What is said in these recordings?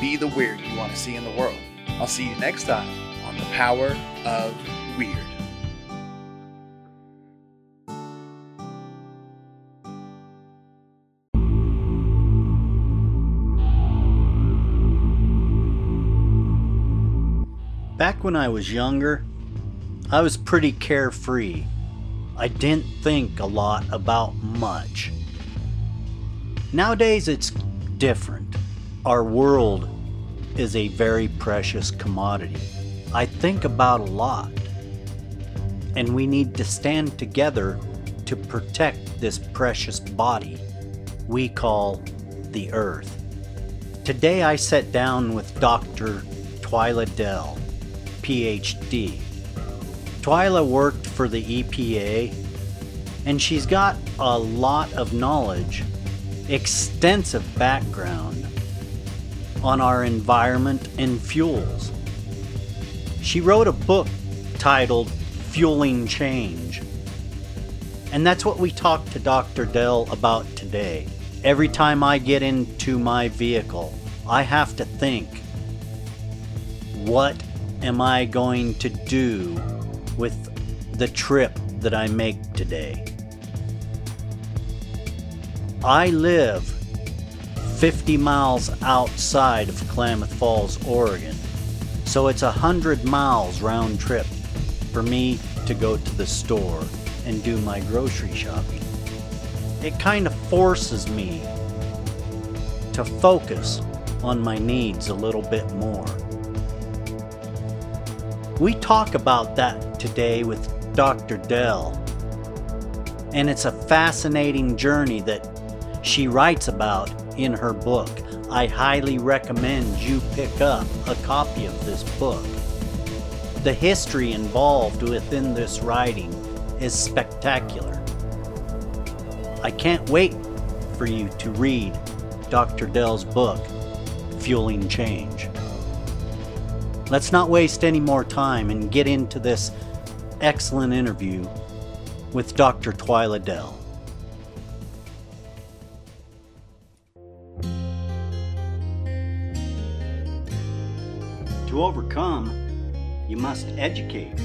be the weird you want to see in the world. I'll see you next time on The Power of Weird. Back when I was younger, I was pretty carefree. I didn't think a lot about much. Nowadays, it's different. Our world is a very precious commodity. I think about a lot. And we need to stand together to protect this precious body we call the Earth. Today I sat down with Dr. Twyla Dell, PhD. Twyla worked for the EPA and she's got a lot of knowledge, extensive background on our environment and fuels. She wrote a book titled Fueling Change. And that's what we talked to Dr. Dell about today. Every time I get into my vehicle, I have to think what am I going to do with the trip that I make today? I live 50 miles outside of Klamath Falls, Oregon. So it's a hundred miles round trip for me to go to the store and do my grocery shopping. It kind of forces me to focus on my needs a little bit more. We talk about that today with Dr. Dell, and it's a fascinating journey that she writes about in her book. I highly recommend you pick up a copy of this book. The history involved within this writing is spectacular. I can't wait for you to read Dr. Dell's book, Fueling Change. Let's not waste any more time and get into this excellent interview with Dr. Twyla Dell. To overcome, you must educate.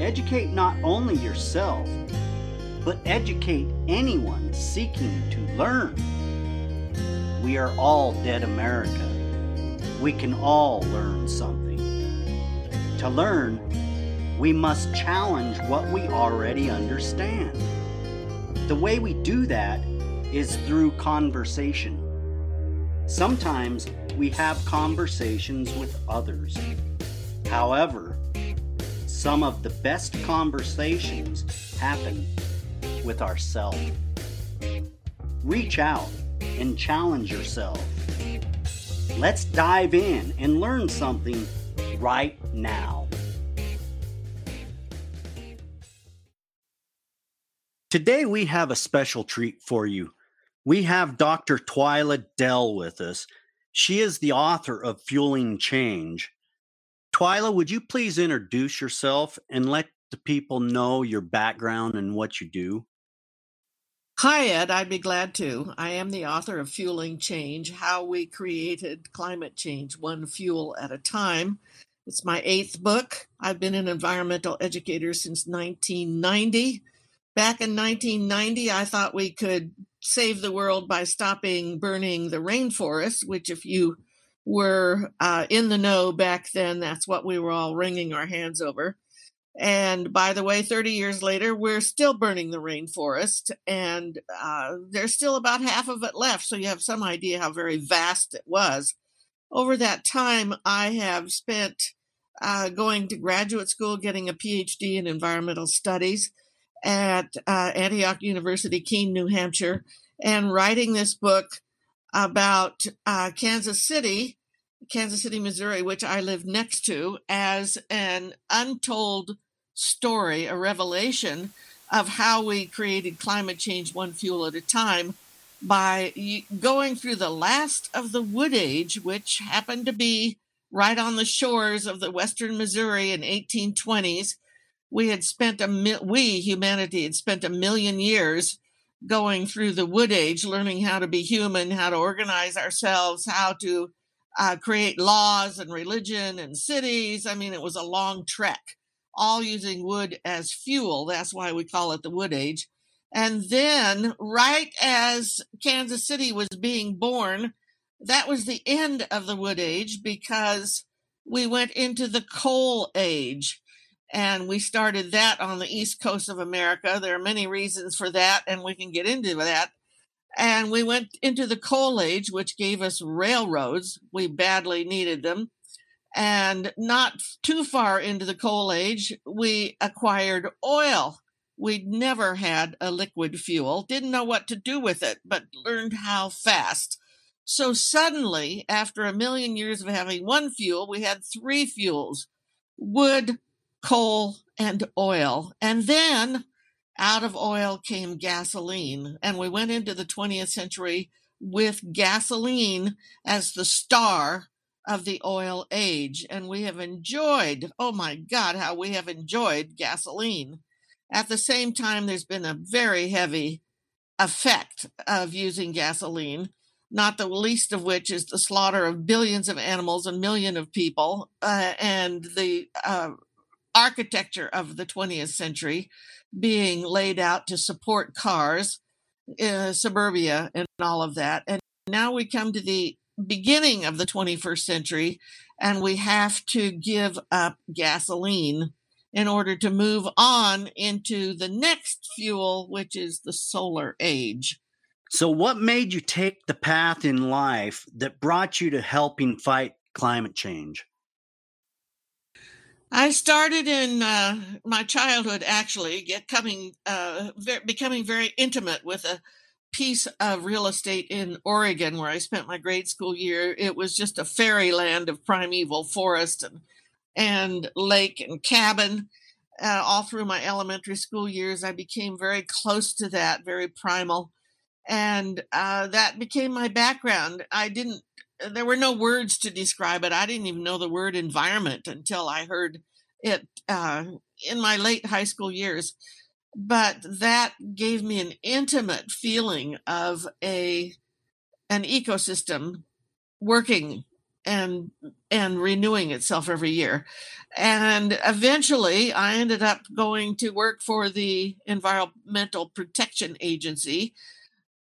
Educate not only yourself, but educate anyone seeking to learn. We are all dead America. We can all learn something. To learn, we must challenge what we already understand. The way we do that is through conversation. Sometimes we have conversations with others. However, some of the best conversations happen with ourselves. Reach out and challenge yourself. Let's dive in and learn something right now. Today, we have a special treat for you. We have Dr. Twyla Dell with us. She is the author of Fueling Change. Twyla, would you please introduce yourself and let the people know your background and what you do? Hi, Ed. I'd be glad to. I am the author of Fueling Change How We Created Climate Change One Fuel at a Time. It's my eighth book. I've been an environmental educator since 1990. Back in 1990, I thought we could save the world by stopping burning the rainforest, which, if you were uh, in the know back then, that's what we were all wringing our hands over. And by the way, 30 years later, we're still burning the rainforest, and uh, there's still about half of it left. So you have some idea how very vast it was. Over that time, I have spent uh, going to graduate school, getting a PhD in environmental studies at uh, Antioch University, Keene, New Hampshire, and writing this book about uh, Kansas City. Kansas City, Missouri, which I live next to, as an untold story, a revelation of how we created climate change one fuel at a time by going through the last of the wood age, which happened to be right on the shores of the western Missouri in 1820s. We had spent a we humanity had spent a million years going through the wood age, learning how to be human, how to organize ourselves, how to uh, create laws and religion and cities. I mean, it was a long trek, all using wood as fuel. That's why we call it the wood age. And then, right as Kansas City was being born, that was the end of the wood age because we went into the coal age and we started that on the east coast of America. There are many reasons for that, and we can get into that. And we went into the coal age, which gave us railroads. We badly needed them. And not too far into the coal age, we acquired oil. We'd never had a liquid fuel, didn't know what to do with it, but learned how fast. So suddenly, after a million years of having one fuel, we had three fuels wood, coal, and oil. And then out of oil came gasoline. And we went into the 20th century with gasoline as the star of the oil age. And we have enjoyed, oh my God, how we have enjoyed gasoline. At the same time, there's been a very heavy effect of using gasoline, not the least of which is the slaughter of billions of animals and millions of people, uh, and the uh, architecture of the 20th century being laid out to support cars, uh, suburbia, and all of that. And now we come to the beginning of the 21st century, and we have to give up gasoline in order to move on into the next fuel, which is the solar age. So, what made you take the path in life that brought you to helping fight climate change? I started in uh, my childhood, actually, get coming, uh, becoming very intimate with a piece of real estate in Oregon where I spent my grade school year. It was just a fairyland of primeval forest and and lake and cabin. Uh, all through my elementary school years, I became very close to that, very primal, and uh, that became my background. I didn't there were no words to describe it. I didn't even know the word environment until I heard it uh, in my late high school years. But that gave me an intimate feeling of a an ecosystem working and and renewing itself every year. And eventually I ended up going to work for the Environmental Protection Agency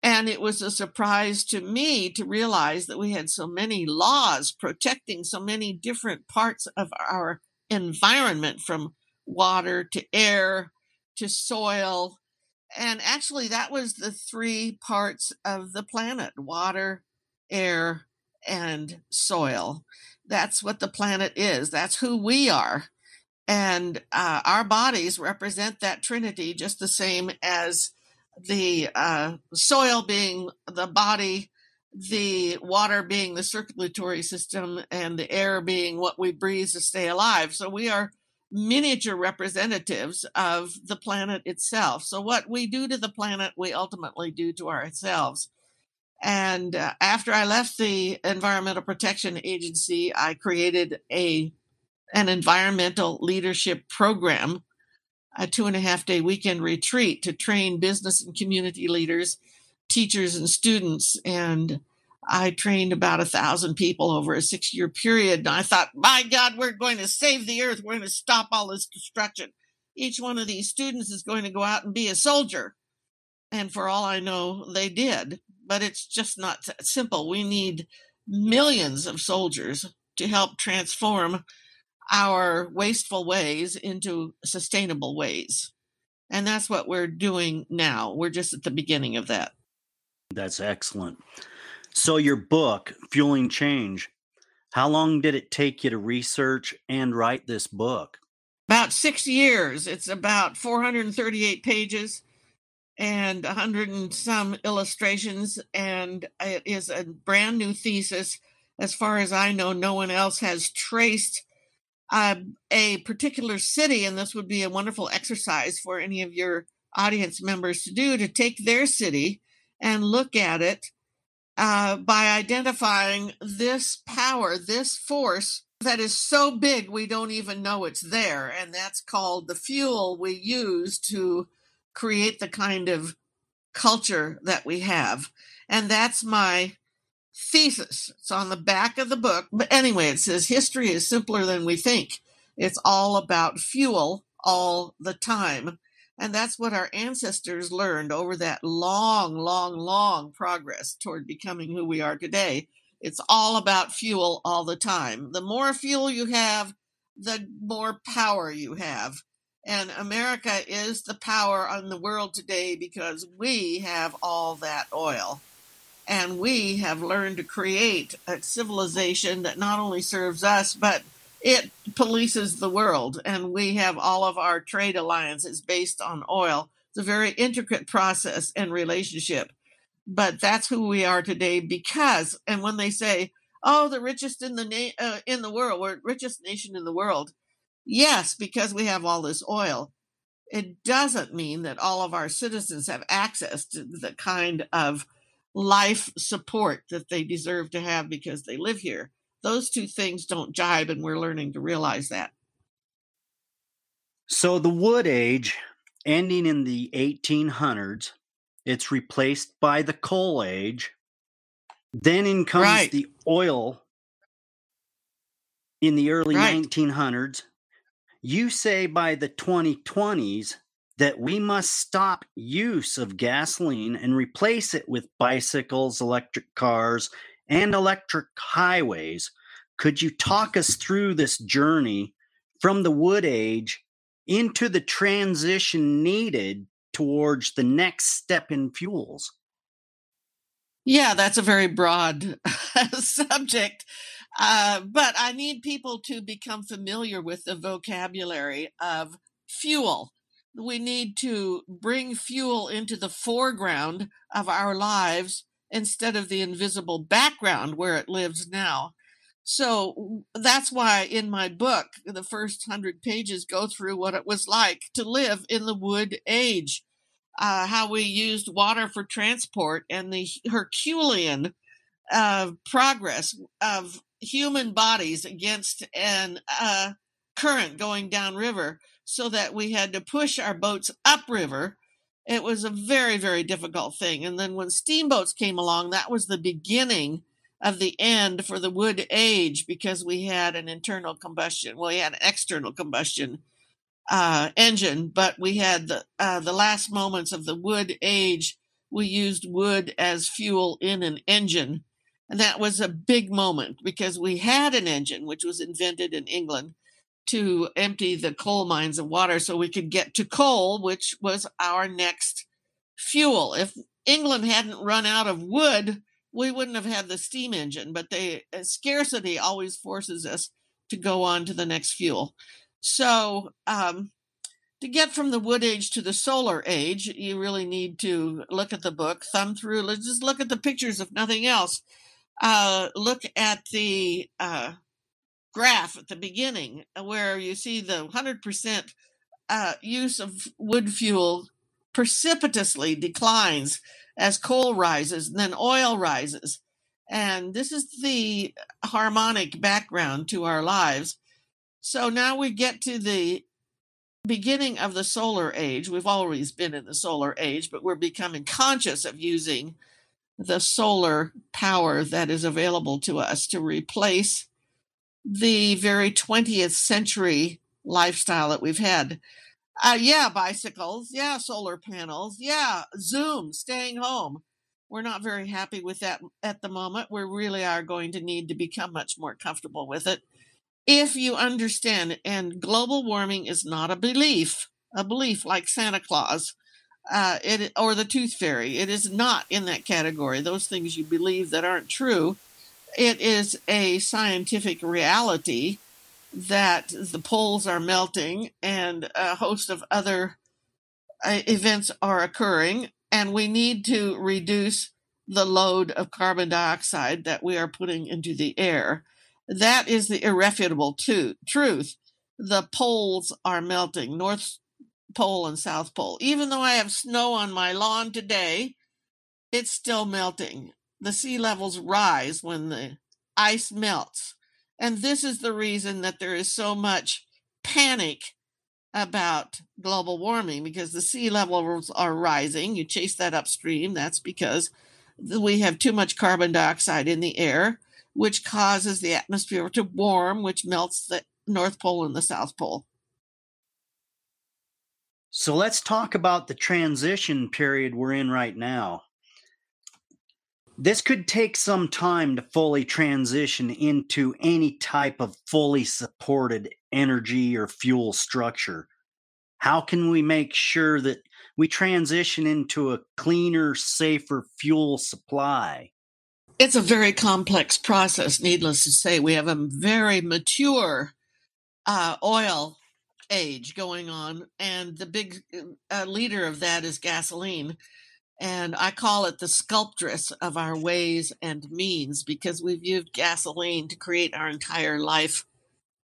and it was a surprise to me to realize that we had so many laws protecting so many different parts of our environment from water to air to soil. And actually, that was the three parts of the planet water, air, and soil. That's what the planet is. That's who we are. And uh, our bodies represent that trinity just the same as the uh, soil being the body, the water being the circulatory system, and the air being what we breathe to stay alive. So we are miniature representatives of the planet itself. So what we do to the planet, we ultimately do to ourselves. And uh, after I left the Environmental Protection Agency, I created a an environmental leadership program a two and a half day weekend retreat to train business and community leaders, teachers, and students. And I trained about a thousand people over a six year period. And I thought, my God, we're going to save the earth. We're going to stop all this destruction. Each one of these students is going to go out and be a soldier. And for all I know, they did. But it's just not simple. We need millions of soldiers to help transform our wasteful ways into sustainable ways. And that's what we're doing now. We're just at the beginning of that. That's excellent. So, your book, Fueling Change, how long did it take you to research and write this book? About six years. It's about 438 pages and 100 and some illustrations. And it is a brand new thesis as far as I know, no one else has traced uh, a particular city, and this would be a wonderful exercise for any of your audience members to do to take their city and look at it uh, by identifying this power, this force that is so big we don't even know it's there. And that's called the fuel we use to create the kind of culture that we have. And that's my thesis. It's on the back of the book. But anyway, it says history is simpler than we think. It's all about fuel all the time. And that's what our ancestors learned over that long, long, long progress toward becoming who we are today. It's all about fuel all the time. The more fuel you have, the more power you have. And America is the power on the world today because we have all that oil. And we have learned to create a civilization that not only serves us, but it polices the world. And we have all of our trade alliances based on oil. It's a very intricate process and relationship. But that's who we are today because, and when they say, oh, the richest in the na- uh, in the world, we're richest nation in the world. Yes, because we have all this oil. It doesn't mean that all of our citizens have access to the kind of life support that they deserve to have because they live here. Those two things don't jibe, and we're learning to realize that. So, the wood age, ending in the 1800s, it's replaced by the coal age. Then in comes right. the oil in the early right. 1900s. You say by the 2020s that we must stop use of gasoline and replace it with bicycles, electric cars, and electric highways. Could you talk us through this journey from the wood age into the transition needed towards the next step in fuels? Yeah, that's a very broad subject. Uh, but I need people to become familiar with the vocabulary of fuel. We need to bring fuel into the foreground of our lives instead of the invisible background where it lives now. So that's why in my book, the first hundred pages go through what it was like to live in the wood age, uh, how we used water for transport, and the Herculean uh, progress of human bodies against an uh, current going downriver so that we had to push our boats upriver. It was a very, very difficult thing. And then when steamboats came along, that was the beginning of the end for the wood age because we had an internal combustion. Well, we had an external combustion uh, engine, but we had the uh, the last moments of the wood age. We used wood as fuel in an engine and that was a big moment because we had an engine which was invented in England to empty the coal mines of water so we could get to coal, which was our next fuel. If England hadn't run out of wood, we wouldn't have had the steam engine, but the uh, scarcity always forces us to go on to the next fuel. So, um, to get from the wood age to the solar age, you really need to look at the book, thumb through, let's just look at the pictures, if nothing else uh, look at the uh, graph at the beginning uh, where you see the 100% uh, use of wood fuel precipitously declines as coal rises and then oil rises. And this is the harmonic background to our lives. So now we get to the beginning of the solar age. We've always been in the solar age, but we're becoming conscious of using the solar power that is available to us to replace the very 20th century lifestyle that we've had. Uh, yeah, bicycles. Yeah, solar panels. Yeah, Zoom, staying home. We're not very happy with that at the moment. We really are going to need to become much more comfortable with it. If you understand, and global warming is not a belief, a belief like Santa Claus uh, it or the tooth fairy. It is not in that category. Those things you believe that aren't true. It is a scientific reality that the poles are melting and a host of other uh, events are occurring, and we need to reduce the load of carbon dioxide that we are putting into the air. That is the irrefutable to- truth. The poles are melting, North Pole and South Pole. Even though I have snow on my lawn today, it's still melting. The sea levels rise when the ice melts. And this is the reason that there is so much panic about global warming because the sea levels are rising. You chase that upstream. That's because we have too much carbon dioxide in the air, which causes the atmosphere to warm, which melts the North Pole and the South Pole. So let's talk about the transition period we're in right now. This could take some time to fully transition into any type of fully supported energy or fuel structure. How can we make sure that we transition into a cleaner, safer fuel supply? It's a very complex process, needless to say. We have a very mature uh, oil age going on, and the big uh, leader of that is gasoline. And I call it the sculptress of our ways and means because we've used gasoline to create our entire life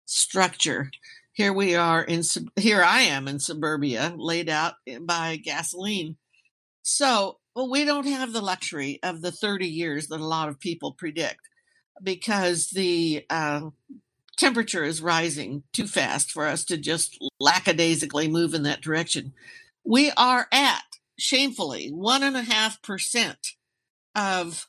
structure. Here we are in, here I am in suburbia, laid out by gasoline. So well, we don't have the luxury of the 30 years that a lot of people predict because the uh, temperature is rising too fast for us to just lackadaisically move in that direction. We are at shamefully one and a half percent of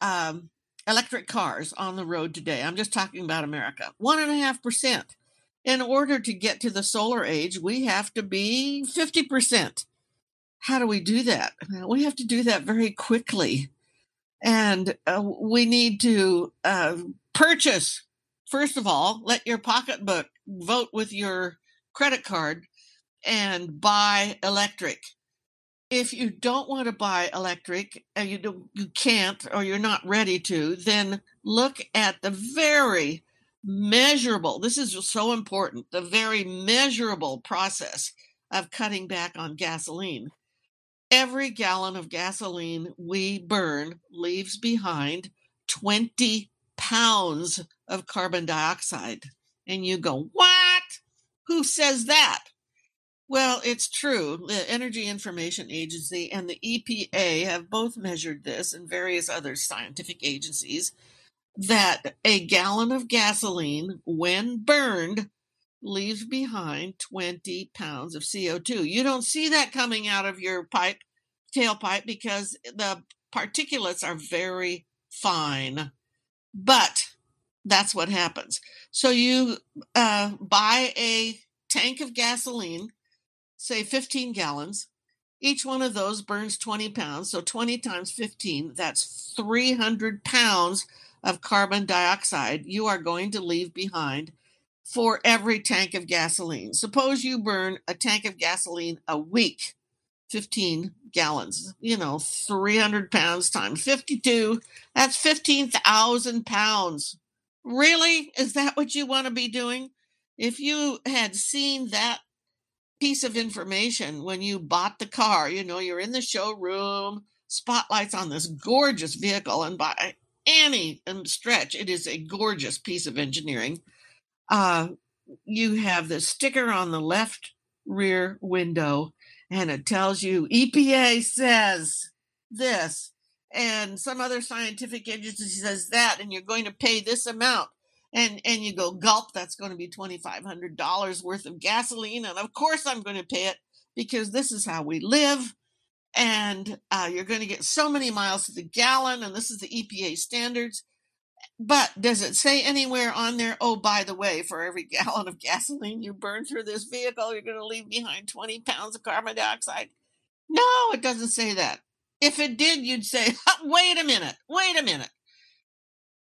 um, electric cars on the road today. I'm just talking about America. One and a half percent. In order to get to the solar age, we have to be 50%. How do we do that? We have to do that very quickly. And uh, we need to uh, purchase, first of all, let your pocketbook vote with your credit card and buy electric if you don't want to buy electric and you do, you can't or you're not ready to then look at the very measurable this is so important the very measurable process of cutting back on gasoline. Every gallon of gasoline we burn leaves behind 20 pounds of carbon dioxide. And you go what? Who says that well, it's true. The Energy Information Agency and the EPA have both measured this, and various other scientific agencies, that a gallon of gasoline, when burned, leaves behind 20 pounds of CO2. You don't see that coming out of your pipe, tailpipe, because the particulates are very fine. But that's what happens. So you uh, buy a tank of gasoline say 15 gallons. Each one of those burns 20 pounds. So 20 times 15, that's 300 pounds of carbon dioxide you are going to leave behind for every tank of gasoline. Suppose you burn a tank of gasoline a week, 15 gallons, you know, 300 pounds times 52, that's 15,000 pounds. Really? Is that what you want to be doing? If you had seen that piece of information when you bought the car. You know, you're in the showroom, spotlights on this gorgeous vehicle, and by any stretch, it is a gorgeous piece of engineering. Uh, you have the sticker on the left rear window, and it tells you EPA says this, and some other scientific agency says that, and you're going to pay this amount and and you go gulp that's going to be $2500 worth of gasoline and of course i'm going to pay it because this is how we live and uh, you're going to get so many miles to the gallon and this is the epa standards. But does it say anywhere on there oh by the way for every gallon of gasoline you burn through this vehicle you're going to leave behind 20 pounds of carbon dioxide? No it doesn't say that. If it did you'd say wait a minute wait a minute.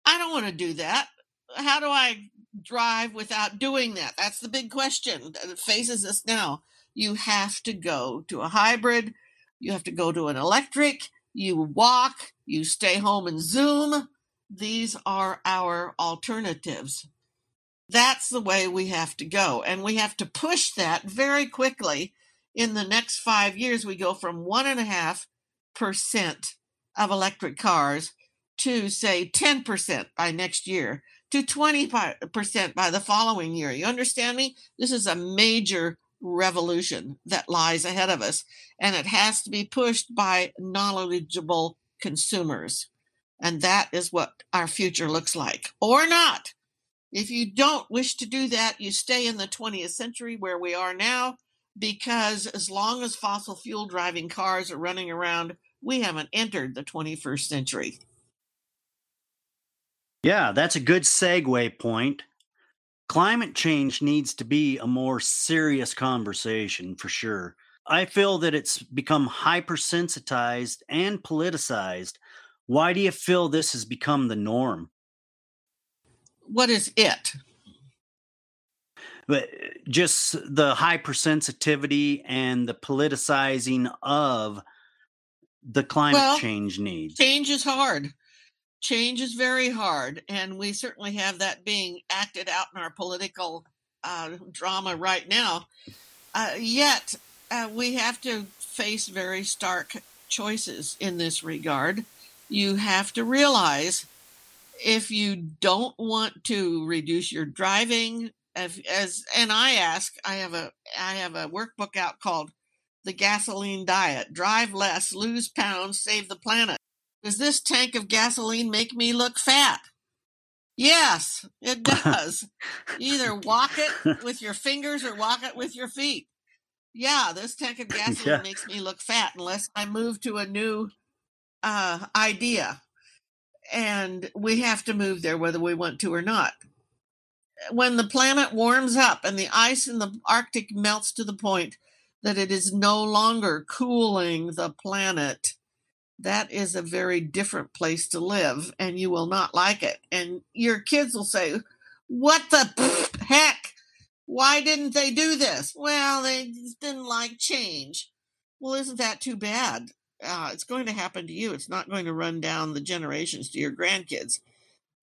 I don't want to do that how do I drive without doing that? That's the big question that faces us now. You have to go to a hybrid, you have to go to an electric, you walk, you stay home and Zoom. These are our alternatives. That's the way we have to go. And we have to push that very quickly. In the next five years, we go from one and a half percent of electric cars to say 10% by next year to 20% by the following year. You understand me? This is a major revolution that lies ahead of us, and it has to be pushed by knowledgeable consumers. And that is what our future looks like, or not. If you don't wish to do that, you stay in the 20th century where we are now, because as long as fossil fuel driving cars are running around, we haven't entered the 21st century. Yeah, that's a good segue point. Climate change needs to be a more serious conversation for sure. I feel that it's become hypersensitized and politicized. Why do you feel this has become the norm? What is it? But uh, just the hypersensitivity and the politicizing of the climate Well, change needs. change is hard. Change is very hard, and we certainly have that being acted out in our political uh, drama right now. Uh, yet, uh, we have to face very stark choices in this regard. You have to realize if you don't want to reduce your driving, if, as and I ask, I have a I have a workbook out called the gasoline diet: drive less, lose pounds, save the planet. Does this tank of gasoline make me look fat? Yes, it does. Either walk it with your fingers or walk it with your feet. Yeah, this tank of gasoline yeah. makes me look fat unless I move to a new uh, idea. And we have to move there whether we want to or not. When the planet warms up and the ice in the Arctic melts to the point that it is no longer cooling the planet, that is a very different place to live and you will not like it. And your kids will say, What the heck? Why didn't they do this? Well, they didn't like change. Well, isn't that too bad? Uh, it's going to happen to you. It's not going to run down the generations to your grandkids.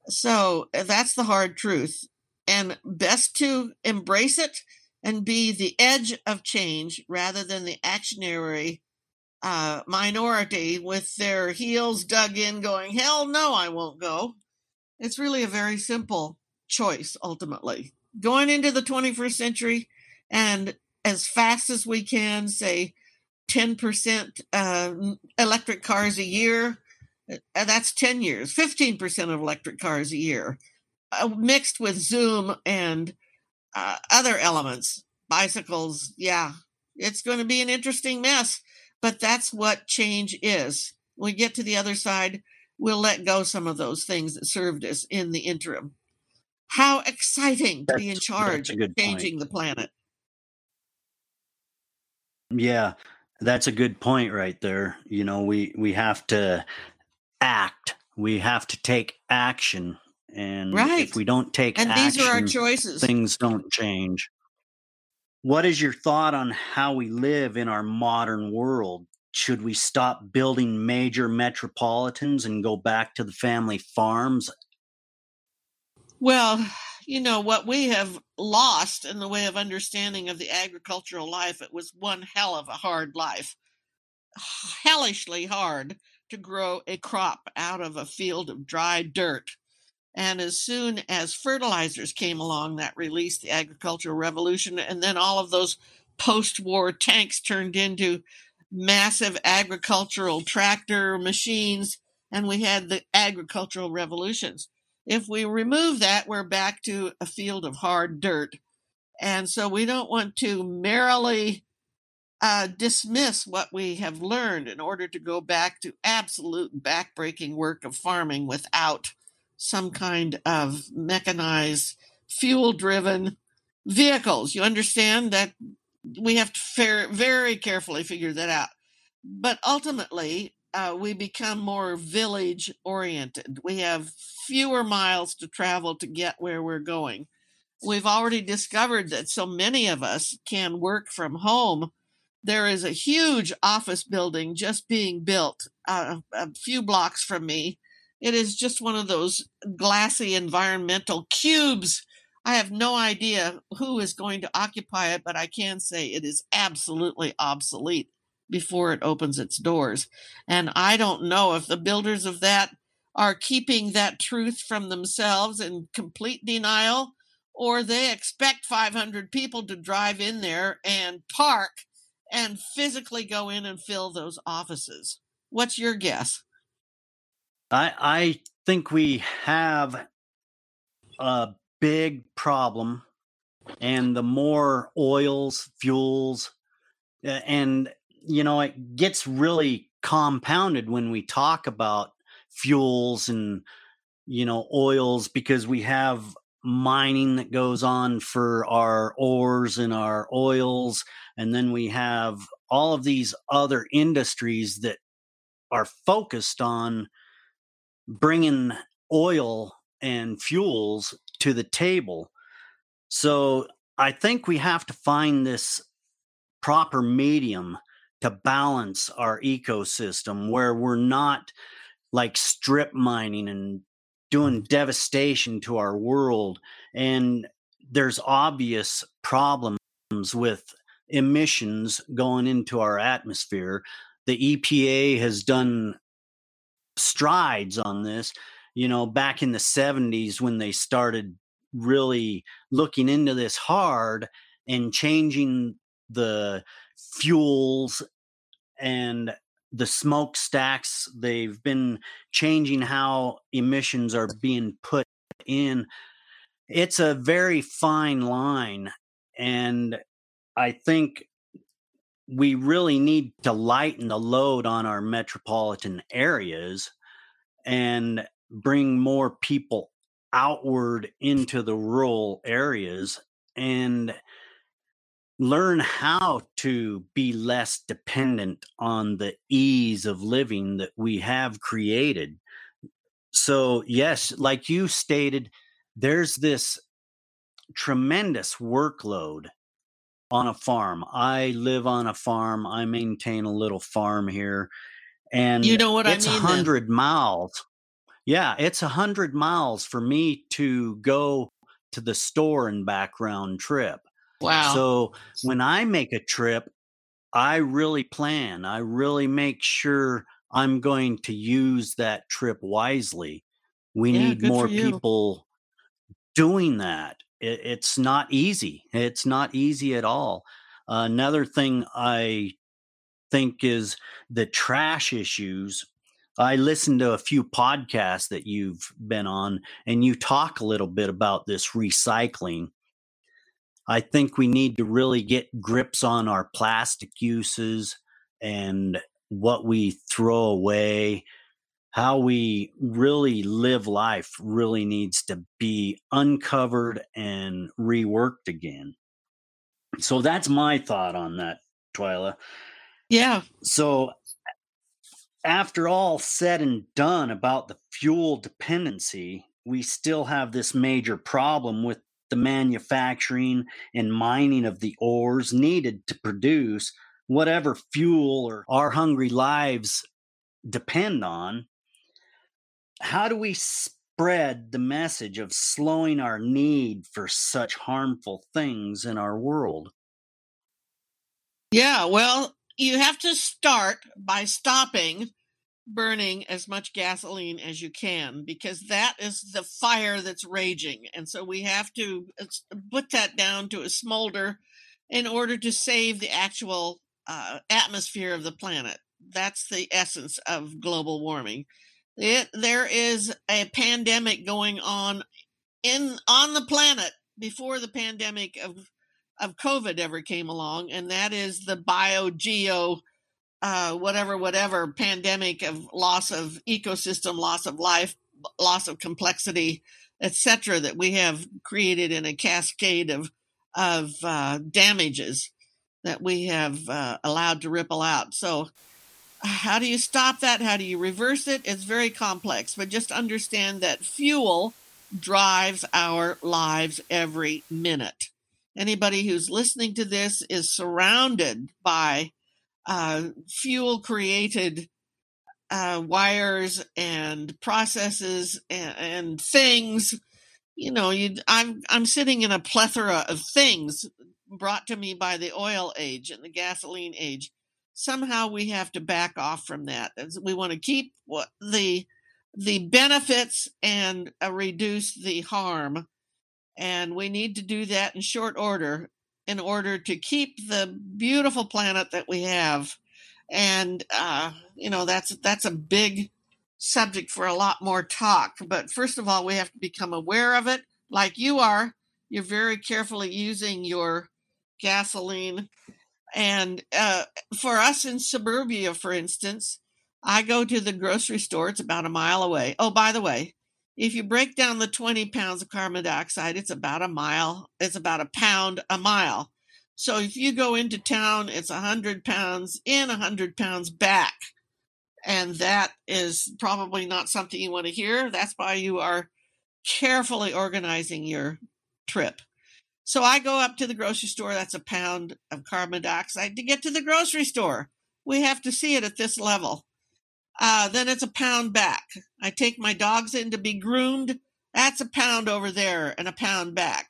So uh, that's the hard truth. And best to embrace it and be the edge of change rather than the actionary uh, minority with their heels dug in, going, hell no, I won't go. It's really a very simple choice, ultimately. Going into the 21st century and as fast as we can, say 10% uh, electric cars a year, uh, that's 10 years, 15% of electric cars a year, uh, mixed with Zoom and uh, other elements, bicycles. Yeah, it's going to be an interesting mess. But that's what change is. When we get to the other side, we'll let go some of those things that served us in the interim. How exciting to be in charge of good point. changing the planet. Yeah, that's a good point right there. You know, we we have to act. We have to take action. And Right. if we don't take And these are our choices. things don't change. What is your thought on how we live in our modern world? Should we stop building major metropolitans and go back to the family farms? Well, you know, what we have lost in the way of understanding of the agricultural life, it was one hell of a hard life. Hellishly hard to grow a crop out of a field of dry dirt. And as soon as fertilizers came along, that released the agricultural revolution. And then all of those post war tanks turned into massive agricultural tractor machines. And we had the agricultural revolutions. If we remove that, we're back to a field of hard dirt. And so we don't want to merrily uh, dismiss what we have learned in order to go back to absolute backbreaking work of farming without some kind of mechanized, fuel driven vehicles. You understand that we have to very carefully figure that out. But ultimately, uh, we become more village oriented. We have fewer miles to travel to get where we're going. We've already discovered that so many of us can work from home. There is a huge office building just being built uh, a few blocks from me. It is just one of those glassy environmental cubes. I have no idea who is going to occupy it, but I can say it is absolutely obsolete. before it opens its doors. And I don't know if the builders of that are keeping that truth from themselves in complete denial or they expect 500 people to drive in there and park and physically go in and fill those offices. What's your guess? I I think we have a big problem and the more oils, fuels and you know it gets really compounded when we talk about fuels and you know oils because we have mining that goes on for our ores and our oils and then we have all of these other industries that are focused on bringing oil and fuels to the table so i think we have to find this proper medium to balance our ecosystem where we're not like strip mining and doing mm-hmm. devastation to our world. And there's obvious problems with emissions going into our atmosphere. The EPA has done strides on this. You know, back in the 70s when they started really looking into this hard and changing the fuels and the smokestacks. They've been changing how emissions are being put in. It's a very fine line. And I think we really need to lighten the load on our metropolitan areas and bring more people outward into the rural areas and learn how to be less dependent on the ease of living that we have created. So, yes, like you stated, there's this tremendous workload on a farm. I live on a farm. I maintain a little farm here. And you know what it's I mean? a hundred miles. Yeah, it's a hundred miles for me to go to the store and back round trip. Wow. So when I make a trip, I really plan. I really make sure I'm going to use that trip wisely. We Yeah, need more people doing that. It, it's not easy. It's not easy at all. another thing I think is the trash issues. I listened to a few podcasts that you've been on, and you talk a little bit about this recycling. I think we need to really get grips on our plastic uses and what we throw away. How we really live life really needs to be uncovered and reworked again. So that's my thought on that, Twyla. Yeah. So, after all said and done about the fuel dependency, we still have this major problem with the manufacturing and mining of the ores needed to produce whatever fuel or our hungry lives depend on. How do we spread the message of slowing our need for such harmful things in our world? Yeah. Well, you have to start by stopping burning as much gasoline as you can because that is the fire that's raging. And so we have to put that down to a smolder in order to save the actual uh, atmosphere of the planet. That's the essence of global warming. It, there is a pandemic going on in on the planet before the pandemic of of COVID ever came along, and that is the biogeo uh, whatever, whatever pandemic of loss of ecosystem, loss of life, loss of complexity, etc., that we have created in a cascade of of uh, damages that we have uh, allowed to ripple out. So, how do you stop that? How do you reverse it? It's very complex, but just understand that fuel drives our lives every minute. Anybody who's listening to this is surrounded by uh, fuel created uh, wires and processes and, and things. You know, you I'm I'm sitting in a plethora of things brought to me by the oil age and the gasoline age. Somehow we have to back off from that. We want to keep the the benefits and uh, reduce the harm, and we need to do that in short order in order to keep the beautiful planet that we have. And uh, you know that's that's a big subject for a lot more talk. But first of all, we have to become aware of it, like you are. You're very carefully using your gasoline and uh, for us in suburbia, for instance, I go to the grocery store, it's about a mile away. Oh, by the way, if you break down the 20 pounds of carbon dioxide, it's about a mile, it's about a pound a mile. So if you go into town, it's 100 pounds in, 100 pounds back. And that is probably not something you want to hear. That's why you are carefully organizing your trip. So I go up to the grocery store. That's a pound of carbon dioxide to get to the grocery store. We have to see it at this level. Uh, then it's a pound back. I take my dogs in to be groomed. That's a pound over there and a pound back.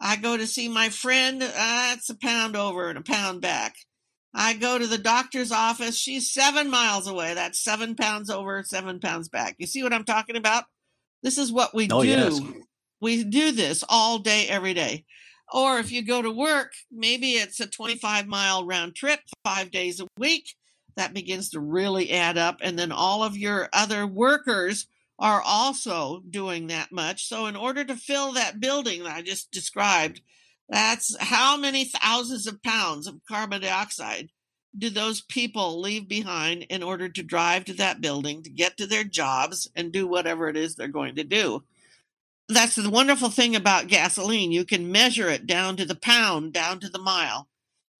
I go to see my friend. That's a pound over and a pound back. I go to the doctor's office. She's seven miles away. That's seven pounds over, seven pounds back. You see what I'm talking about? This is what we oh, do. Yes. We do this all day, every day. Or if you go to work, maybe it's a 25 mile round trip, five days a week. That begins to really add up. And then all of your other workers are also doing that much. So, in order to fill that building that I just described, that's how many thousands of pounds of carbon dioxide do those people leave behind in order to drive to that building, to get to their jobs, and do whatever it is they're going to do? That's the wonderful thing about gasoline. You can measure it down to the pound, down to the mile.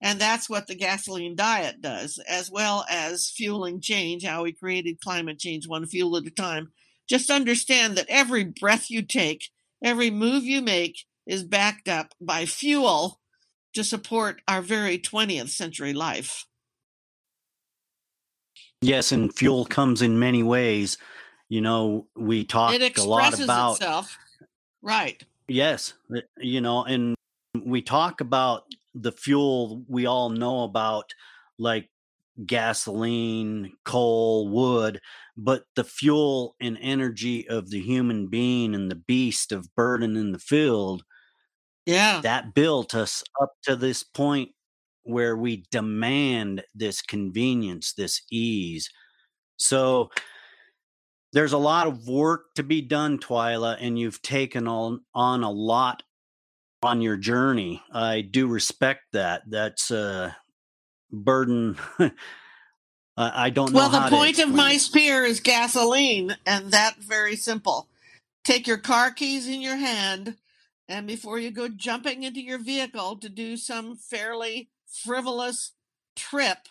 And that's what the gasoline diet does, as well as fueling change, how we created climate change one fuel at a time. Just understand that every breath you take, every move you make is backed up by fuel to support our very 20th century life. Yes, and fuel comes in many ways. You know, we talked a lot about it expresses itself Right. Yes. Uh, you know, and we talk about the fuel we all know about, like gasoline, coal, wood, but the fuel and energy of the human being and the beast of burden in the field. Yeah. That built us up to this point where we demand this convenience, this ease. So, there's a lot of work to be done, Twyla, and you've taken on, on a lot on your journey. I do respect that. That's a burden. I don't know. Well, the point of my spear is gasoline, and that's very simple. Take your car keys in your hand, and before you go jumping into your vehicle to do some fairly frivolous trip,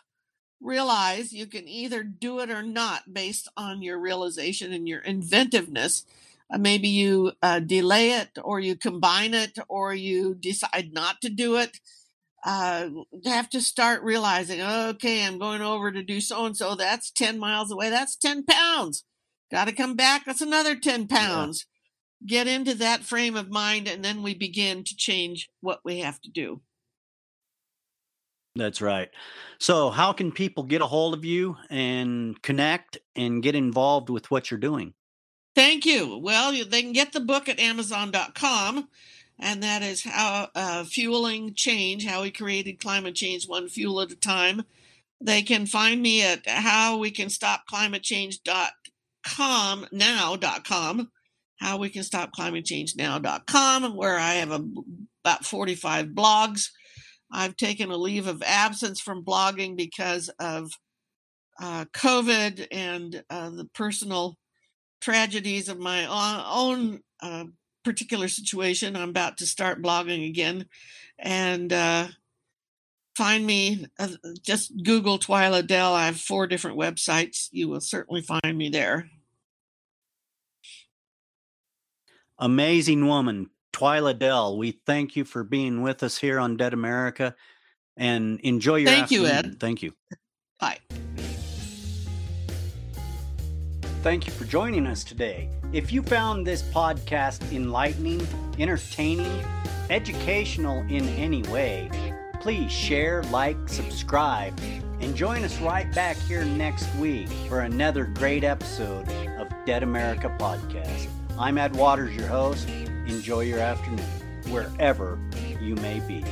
realize you can either do it or not based on your realization and your inventiveness. Uh, maybe you uh, delay it or you combine it or you decide not to do it. Uh, you have to start realizing, okay, I'm going over to do so and so. That's 10 miles away. That's 10 pounds. Got to come back. That's another 10 pounds. Yeah. Get into that frame of mind, and then we begin to change what we have to do. That's right. So, how can people get a hold of you and connect and get involved with what you're doing? Thank you. Well, they can get the book at Amazon.com, and that is how uh, fueling change, how we created climate change one fuel at a time. They can find me at how we can stop climate change.com now.com, how we can stop climate change now.com, where I have a, about 45 blogs I've taken a leave of absence from blogging because of uh, COVID and uh, the personal tragedies of my own uh, particular situation. I'm about to start blogging again. And uh, find me, uh, just Google Twyla Dell. I have four different websites. You will certainly find me there. Amazing woman. Twyla Dell, we thank you for being with us here on Dead America and enjoy your Thank afternoon. you, Ed. Thank you. Bye. Thank you for joining us today. If you found this podcast enlightening, entertaining, educational in any way, please share, like, subscribe, And join us right back here next week for another great episode of Dead America Podcast. I'm Ed Waters, your host. Enjoy your afternoon, wherever you may be.